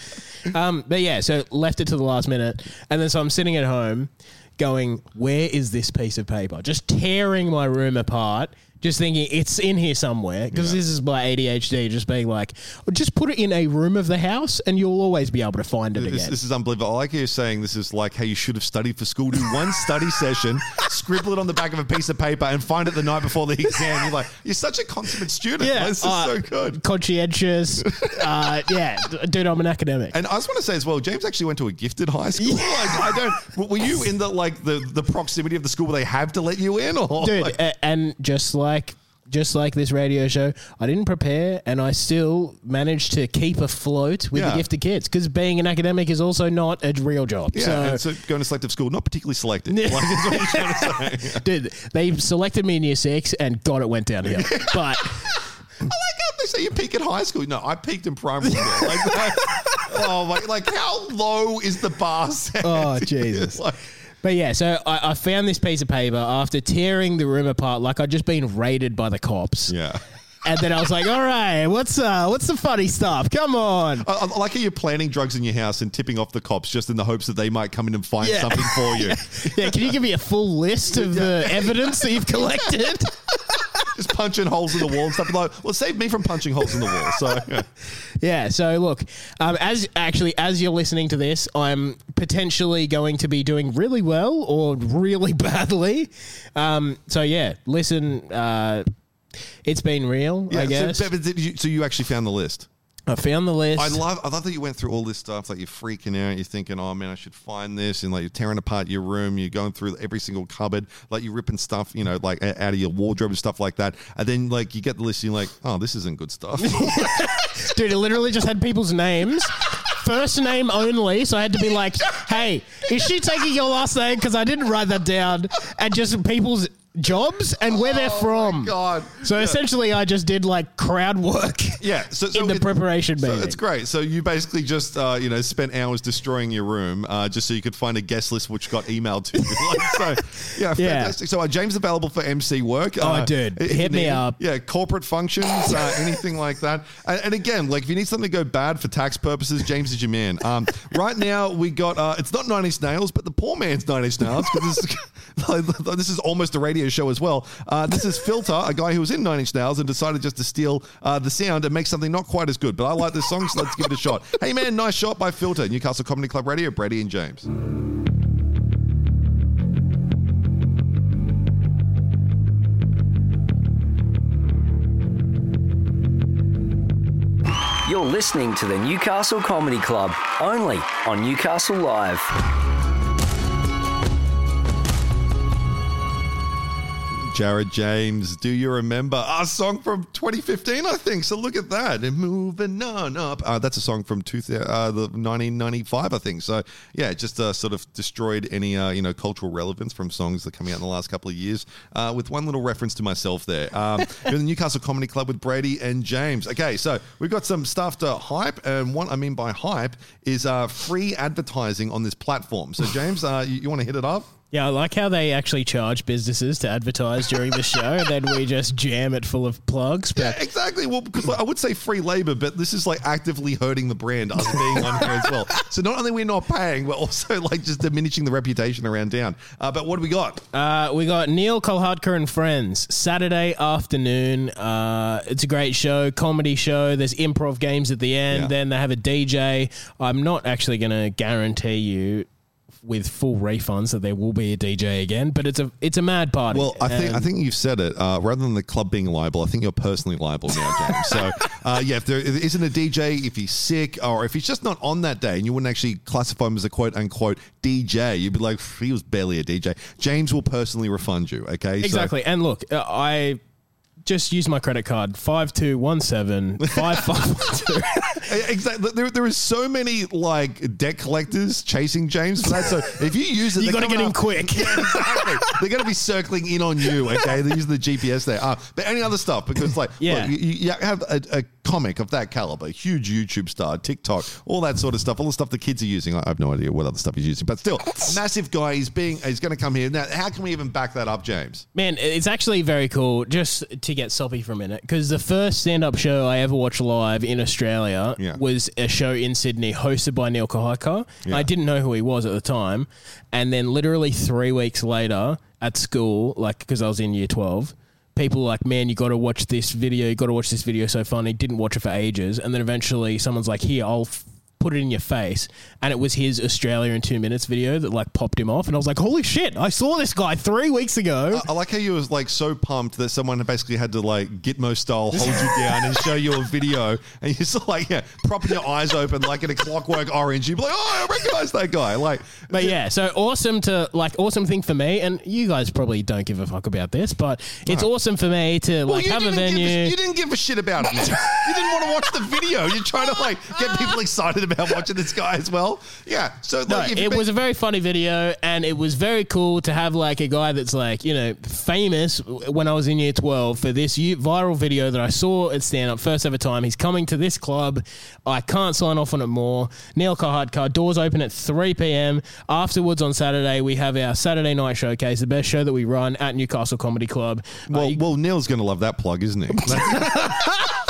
Um, but yeah, so left it to the last minute. And then so I'm sitting at home going, where is this piece of paper? Just tearing my room apart. Just thinking it's in here somewhere because Yeah. this is my ADHD. Just being like, "Oh, just put it in a room of the house, and you'll always be able to find it This, again. this is unbelievable. I like how you're saying this is like how you should have studied for school. Do one study session, scribble it on the back of a piece of paper, and find it the night before the exam. You're like, you're such a consummate student. yeah, this is uh, so good. Conscientious. uh, yeah, dude, I'm an academic. And I just want to say as well, James actually went to a gifted high school. Like, I don't. Were you in the like the the proximity of the school where they have to let you in, or dude like- and just like just like this radio show i didn't prepare and i still managed to keep afloat with Yeah. the gifted kids because being an academic is also not a real job yeah, so, and so going to selective school, not particularly selective. Like, that's what you're trying to say. dude they selected me in year six and god it went downhill but I like how they say you peak at high school. No, I peaked in primary school. Like, that- oh my! Like, how low is the bar? set? oh jesus Like, but yeah so I, I found this piece of paper after tearing the room apart like i'd just been raided by the cops yeah. and then I was like, all right, what's uh, what's the funny stuff? Come on. I, I like how you're planning drugs in your house and tipping off the cops just in the hopes that they might come in and find Yeah. something for you. Yeah, can you give me a full list of the evidence that you've collected? just punching holes in the wall and stuff like. Well, save me from punching holes in the wall. So yeah. Yeah. So look, um, as actually as you're listening to this, I'm potentially going to be doing really well or really badly. Um, so yeah, listen. Uh, it's been real, I Yeah, guess. So, but did you, so you actually found the list. I found the list. I love, I love that you went through all this stuff. Like you're freaking out. You're thinking, "Oh man, I should find this," and like you're tearing apart your room. You're going through every single cupboard, like you're ripping stuff, you know, like out of your wardrobe and stuff like that. And then like you get the list, and you're like, "Oh, this isn't good stuff." Dude, it literally just had people's names. First name only, so I had to be like, "Hey, is she taking your last name?" Because I didn't write that down, and just people's jobs and where they're from. Oh God. So essentially, I just did like crowd work. Yeah, so, so in the it- preparation so meeting. it's great. So you basically just uh, you know spent hours destroying your room uh, just so you could find a guest list which got emailed to you. Like, so yeah, Yeah. fantastic. So uh, James available for MC work. Oh, uh, dude, if you hit me need- up. Yeah, corporate functions, uh, anything like that. And, and again, like if you need something to go bad for tax purposes, James is your man. Um, right now we got uh, it's not Nine Inch Nails, but the poor man's Nine Inch Nails because this, is- this is almost a radio show as well. Uh, this is Filter, a guy who was in Nine Inch Nails and decided just to steal uh, the sound and make something not quite as good. But I like this song, so let's give it a shot. Hey man, nice shot by Filter, Newcastle Comedy Club Radio, Brady and James. You're listening to the Newcastle Comedy Club, only on Newcastle Live. Jared James, do you remember a song from 2015? I think so. Look at that, and moving on up. Uh, that's a song from two, uh, the 1995, I think. So yeah, it just uh, sort of destroyed any uh, you know cultural relevance from songs that are coming out in the last couple of years. Uh, with one little reference to myself there. Um, you're in the Newcastle Comedy Club with Brady and James. Okay, so we've got some stuff to hype, and what I mean by hype is uh, free advertising on this platform. So James, you, you want to hit it up? Yeah, I like how they actually charge businesses to advertise during the show, and then we just jam it full of plugs. Yeah, exactly. Well, because like, I would say free labor, but this is like actively hurting the brand, us being on here as well. So not only we're not paying, we're also like just diminishing the reputation around town. Uh, but what do we got? uh, we got Neel Kolhatkar and Friends Saturday afternoon. Uh, it's a great show, comedy show. There's improv games at the end. Yeah. Then they have a DJ. I'm not actually going to guarantee you with full refunds that there will be a DJ again, but it's a it's a mad party. Well, I think I think you've said it. Uh, rather than the club being liable, I think you're personally liable now, James. so uh, yeah, if there isn't a DJ, if he's sick, or if he's just not on that day, and you wouldn't actually classify him as a quote unquote DJ, you'd be like, he was barely a DJ. James will personally refund you. Okay, So- Exactly. and look, uh, I just use my credit card five two one seven five five one two. Exactly. There, there is so many like debt collectors chasing James for that. So if you use it, You got to get him up- quick. Yeah, exactly. they're going to be circling in on you. Okay, they're using the GPS there. Uh, but any other stuff because like Yeah. look, you, you have a, a comic of that caliber, huge YouTube star, TikTok, all that sort of stuff, all the stuff the kids are using. I have no idea what other stuff he's using, but still, massive guy. He's being he's going to come here now. How can we even back that up, James? Man, it's actually very cool just to get soppy for a minute because the first stand up show I ever watched live in Australia Yeah. was a show in Sydney hosted by Neel Kolhatkar. Yeah. I didn't know who he was at the time. And then literally three weeks later at school, like because I was in year 12, people like, man, you got to watch this video. You got to watch this video. So funny. Didn't watch it for ages. And then eventually someone's like, here, I'll. Put it in your face, and it was his Australia in two minutes video that like popped him off, and I was like, "Holy shit! I saw this guy three weeks ago." I like how you was like so pumped that someone basically had to like Gitmo style hold you down and show you a video, and you're like yeah, propping your eyes open like in a Clockwork Orange. You'd be like, oh, I recognize that guy. Like, But yeah, so awesome to like awesome thing for me, and you guys probably don't give a fuck about this, but it's awesome for me to well, like have a venue. a, you didn't give a shit about it. You didn't want to watch the video. You're trying to like get people excited about about watching this guy as well. Yeah. So like, it bet- was a very funny video, and it was very cool to have like a guy that's like you know famous when I was in year twelve for this viral video that I saw at stand up first ever time. He's coming to this club. I can't sign off on it more. Neel Kolhatkar doors open at three p.m. Afterwards on Saturday we have our Saturday night showcase, the best show that we run at Newcastle Comedy Club. Uh, Well, you- well, Neel's going to love that plug, isn't he?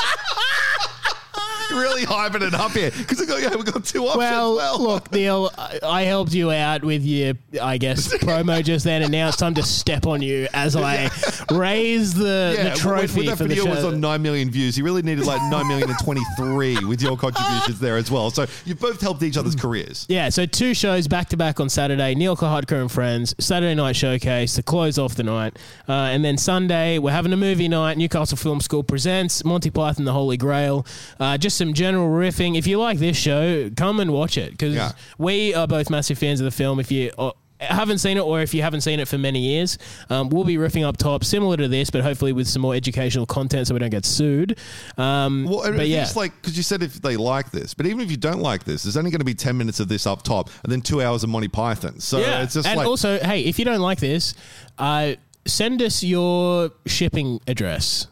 really hyping it up here because we got yeah, we got two options. Well, Well, look, Neel, I I helped you out with your, I guess, promo just then, and now it's time to step on you as I raise the, yeah, the trophy when, when that for the video show. was on nine million views, he really needed like nine million and twenty three with your contributions there as well. So you've both helped each other's careers. yeah, so two shows back to back on Saturday. Neel Kolhatkar and Friends, Saturday night showcase to close off the night. Uh, and then Sunday, we're having a movie night. Newcastle Film School presents Monty Python, The Holy Grail. Uh, just some general riffing. If you like this show, come and watch it because Yeah. we are both massive fans of the film. If you. Uh, haven't seen it, or if you haven't seen it for many years, um, we'll be riffing up top, similar to this, but hopefully with some more educational content, so we don't get sued. Um, Well, but yeah, it's like because you said if they like this, but even if you don't like this, there's only going to be ten minutes of this up top, and then two hours of Monty Python. So Yeah, it's just and like also, hey, if you don't like this, uh, send us your shipping address.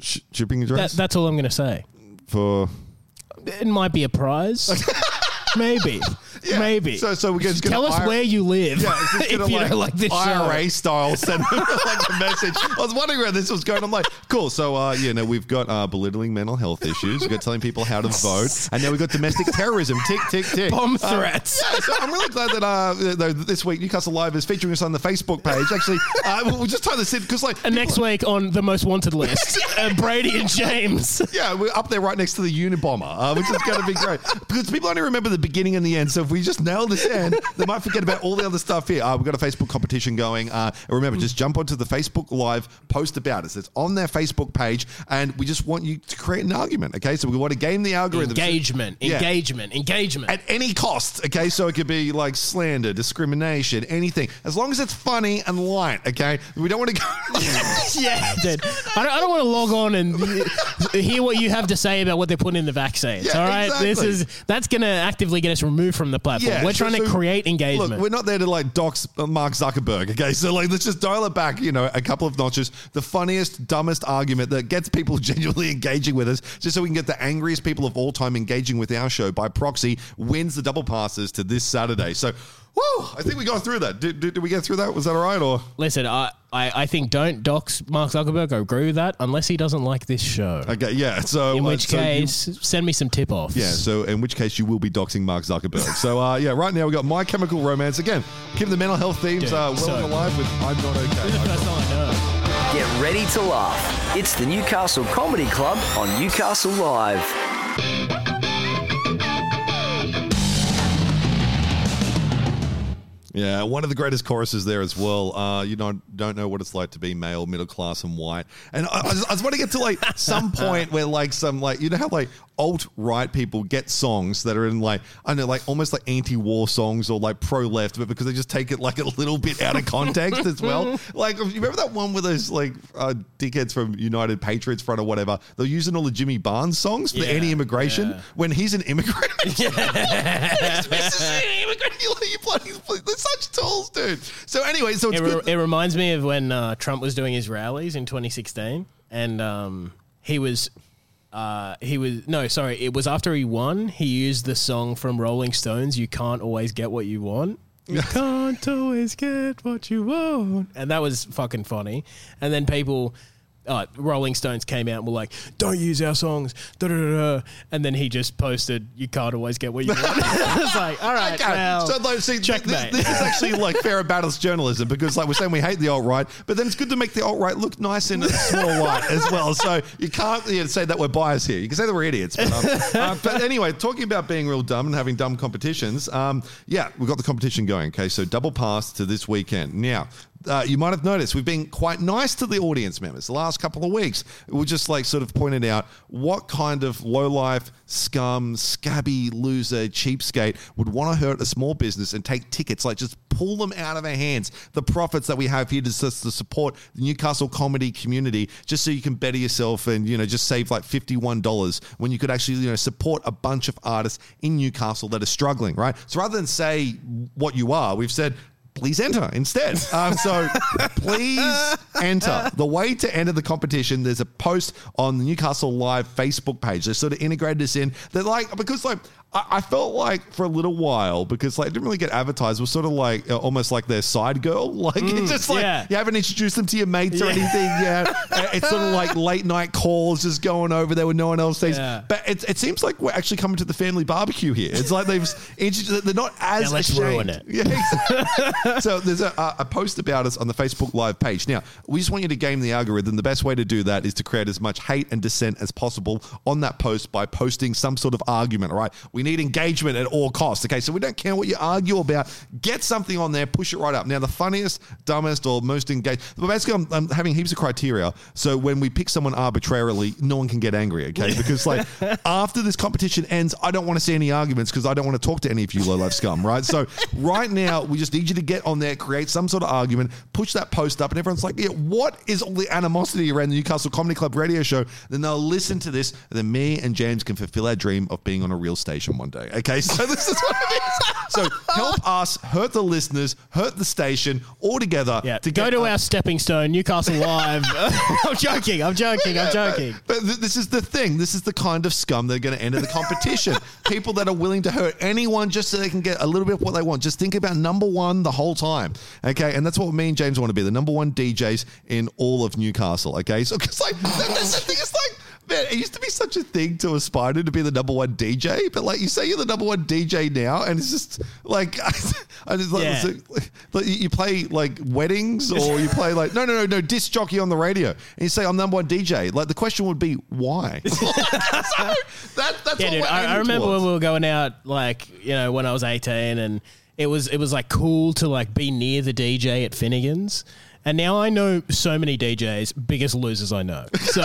sh- shipping That, address that's all I'm going to say. For It might be a prize, maybe, maybe. So, so we're just gonna tell us IR where you live Yeah, it's just if you don't like this IRA show. style send them like a message. I was wondering where this was going. I'm like, cool. So, uh, you know, we've got uh, belittling mental health issues. We've got telling people how to vote, and now we've got domestic terrorism. Tick, tick, tick. Bomb Uh, threats. yeah, so I'm really glad that uh, this week Newcastle Live is featuring us on the Facebook page. Actually, uh, we'll just tie this in because like And next week on the most wanted list, uh, Brady and James. Yeah, we're up there right next to the Unabomber, uh, which is going to be great. Because people only remember the beginning and the end. So if we just nail this end, they might forget about all the other stuff here. Uh, we've got a Facebook competition going. Uh, and remember, just jump onto the Facebook Live, post about us. It's on their Facebook page. And we just want you to create an argument, okay? So we want to game the algorithm. Engagement, Yeah. engagement, engagement. At any cost, okay? So it could be like slander, discrimination, anything. As long as it's funny and light, okay? We don't want to go. yeah, dude. I don't, I don't want to log on and hear what you have to say about what they're putting in the vaccines. Yeah, all right, this is that's going to actively get us removed from the platform. Yeah, We're so- trying to so- create engagement. Look, we're not there to like dox uh, Mark Zuckerberg, okay? So like, let's just dial it back, you know, a couple of notches. The funniest, dumbest argument that gets people genuinely engaging with us, just so we can get the angriest people of all time engaging with our show by proxy, wins the double passes to this Saturday. So, whoa, I think we got through that. Did, did, did we get through that? Was that all right? Or Listen, I, I, I think don't dox Mark Zuckerberg. I agree with that, unless he doesn't like this show. okay, yeah. So in uh, which so you- case, send me some tip offs. yeah, so in which case you will be doxing Mark Zuckerberg. so uh, yeah, right now we got My Chemical Romance again. Keep the mental health themes Dude, uh, well so and alive with I'm Not This is Okay. the first time I know. Get ready to laugh. It's the Newcastle Comedy Club on Newcastle Live. Yeah, one of the greatest choruses there as well. Uh, you know, don't know what it's like to be male, middle class, and white. And I, I, was, I was want to get to like some point where like some like you know how like alt right people get songs that are in like I don't know like almost like anti war songs or like pro left, but because they just take it like a little bit out of context as well. Like you remember that one with those like uh, dickheads from United Patriots Front or whatever? They're using all the Jimmy Barnes songs for Yeah, anti-immigration yeah. when he's an immigrant. This is an immigrant. You, you bloody, they're such tools, dude. So anyway, so It, re- it reminds me of when uh, Trump was doing his rallies in 2016, and um, he was. Uh, he was no, sorry. It was after he won. He used the song from Rolling Stones. You can't always get what you want. You can't always get what you want, and that was fucking funny. And then people, uh, Rolling Stones came out and were like, "Don't use our songs." Da, da, da. And then he just posted, "You can't always get what you want." it's like, all right, Okay, well, so like, see, checkmate. This, this is actually like fair balanced journalism because, like, we're saying we hate the alt right, but then it's good to make the alt right look nice in a small light as well. So you can't you know, say that we're biased here. You can say that we're idiots, but, um, uh, but anyway, talking about being real dumb and having dumb competitions. Um, yeah, we've got the competition going. Okay, so double pass to this weekend. Now, uh, you might have noticed we've been quite nice to the audience members the last couple of weeks. We just like sort of pointed out what kind of low life, scum, scabby, loser, cheapskate would want to hurt a small business and take tickets, like just pull them out of our hands. The profits that we have here to, to support the Newcastle comedy community, just so you can better yourself and you know just save like fifty one dollars when you could actually you know support a bunch of artists in Newcastle that are struggling, right? So rather than say what you are, we've said please enter instead. Um, so please enter. The way to enter the competition, there's a post on the Newcastle Live Facebook page. They sort of integrated this in. They're like, because like, I, I felt like for a little while, because like it didn't really get advertised, was sort of like uh, almost like their side girl. Like it's just like yeah. you haven't introduced them to your mates or Yeah. anything. Yeah. Uh, it's sort of like late night calls just going over there with no one else sees. Yeah. But it, it seems like we're actually coming to the family barbecue here. It's like they've introduced, they're not as Yeah, let's ashamed. ruin it. Yeah, exactly. so there's a, a post about us on the Facebook Live page. Now, we just want you to game the algorithm. The best way to do that is to create as much hate and dissent as possible on that post by posting some sort of argument, all right? We need engagement at all costs, okay? So we don't care what you argue about. Get something on there, push it right up. Now, the funniest, dumbest, or most engaged, but basically, I'm, I'm having heaps of criteria. So when we pick someone arbitrarily, no one can get angry, okay? Because, like, after this competition ends, I don't want to see any arguments because I don't want to talk to any of you low life scum, right? So right now, we just need you to get on there, create some sort of argument, push that post up, and everyone's like, yeah, what is all the animosity around the Newcastle Comedy Club radio show? Then they'll listen to this, and then me and James can fulfill our dream of being on a real station one day. Okay, so this is what it is. So help us hurt the listeners, hurt the station all together. Yeah, to go get to our stepping stone, Newcastle Live. I'm joking. I'm joking. I'm joking. But th- this is the thing. This is the kind of scum that are going to enter the competition. People that are willing to hurt anyone just so they can get a little bit of what they want. Just think about number one the whole time. Okay. And that's what me and James want to be the number one DJs in all of Newcastle. Okay. So, because like, that- that's the thing. It's like, Man, it used to be such a thing to aspire to, to be the number one DJ, but like you say you're the number one DJ now, and it's just like I just like, Yeah. like, like, you play like weddings or you play like no no no no disc jockey on the radio, and you say I'm number one DJ. Like the question would be why? so that, that's Yeah, what dude. I, I remember towards. when we were going out, like you know, when I was eighteen, and it was it was like cool to like be near the DJ at Finnegan's. And now I know so many DJs, biggest losers I know. So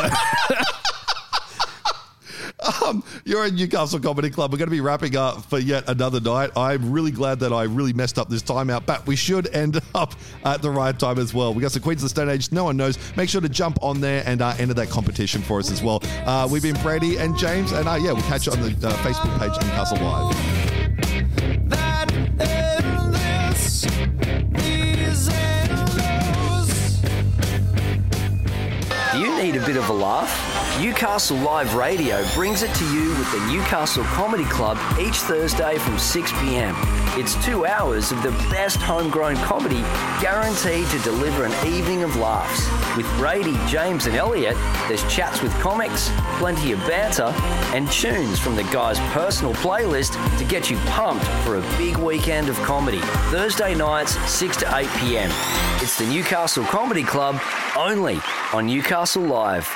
Um, you're at Newcastle Comedy Club. We're going to be wrapping up for yet another night. I'm really glad that I really messed up this time out, but we should end up at the right time as well. We got some Queens of the Stone Age. No one knows. Make sure to jump on there and uh, enter that competition for us as well. Uh, we've been Brady and James, and uh, yeah, we'll catch you on the uh, Facebook page Newcastle Live. That endless, these. Do you need a bit of a laugh? Newcastle Live Radio brings it to you with the Newcastle Comedy Club each Thursday from 6 pm. It's two hours of the best homegrown comedy guaranteed to deliver an evening of laughs. With Brady, James, and Elliot, there's chats with comics, plenty of banter, and tunes from the guys' personal playlist to get you pumped for a big weekend of comedy. Thursday nights, 6 to 8 pm. It's the Newcastle Comedy Club only on Newcastle Live.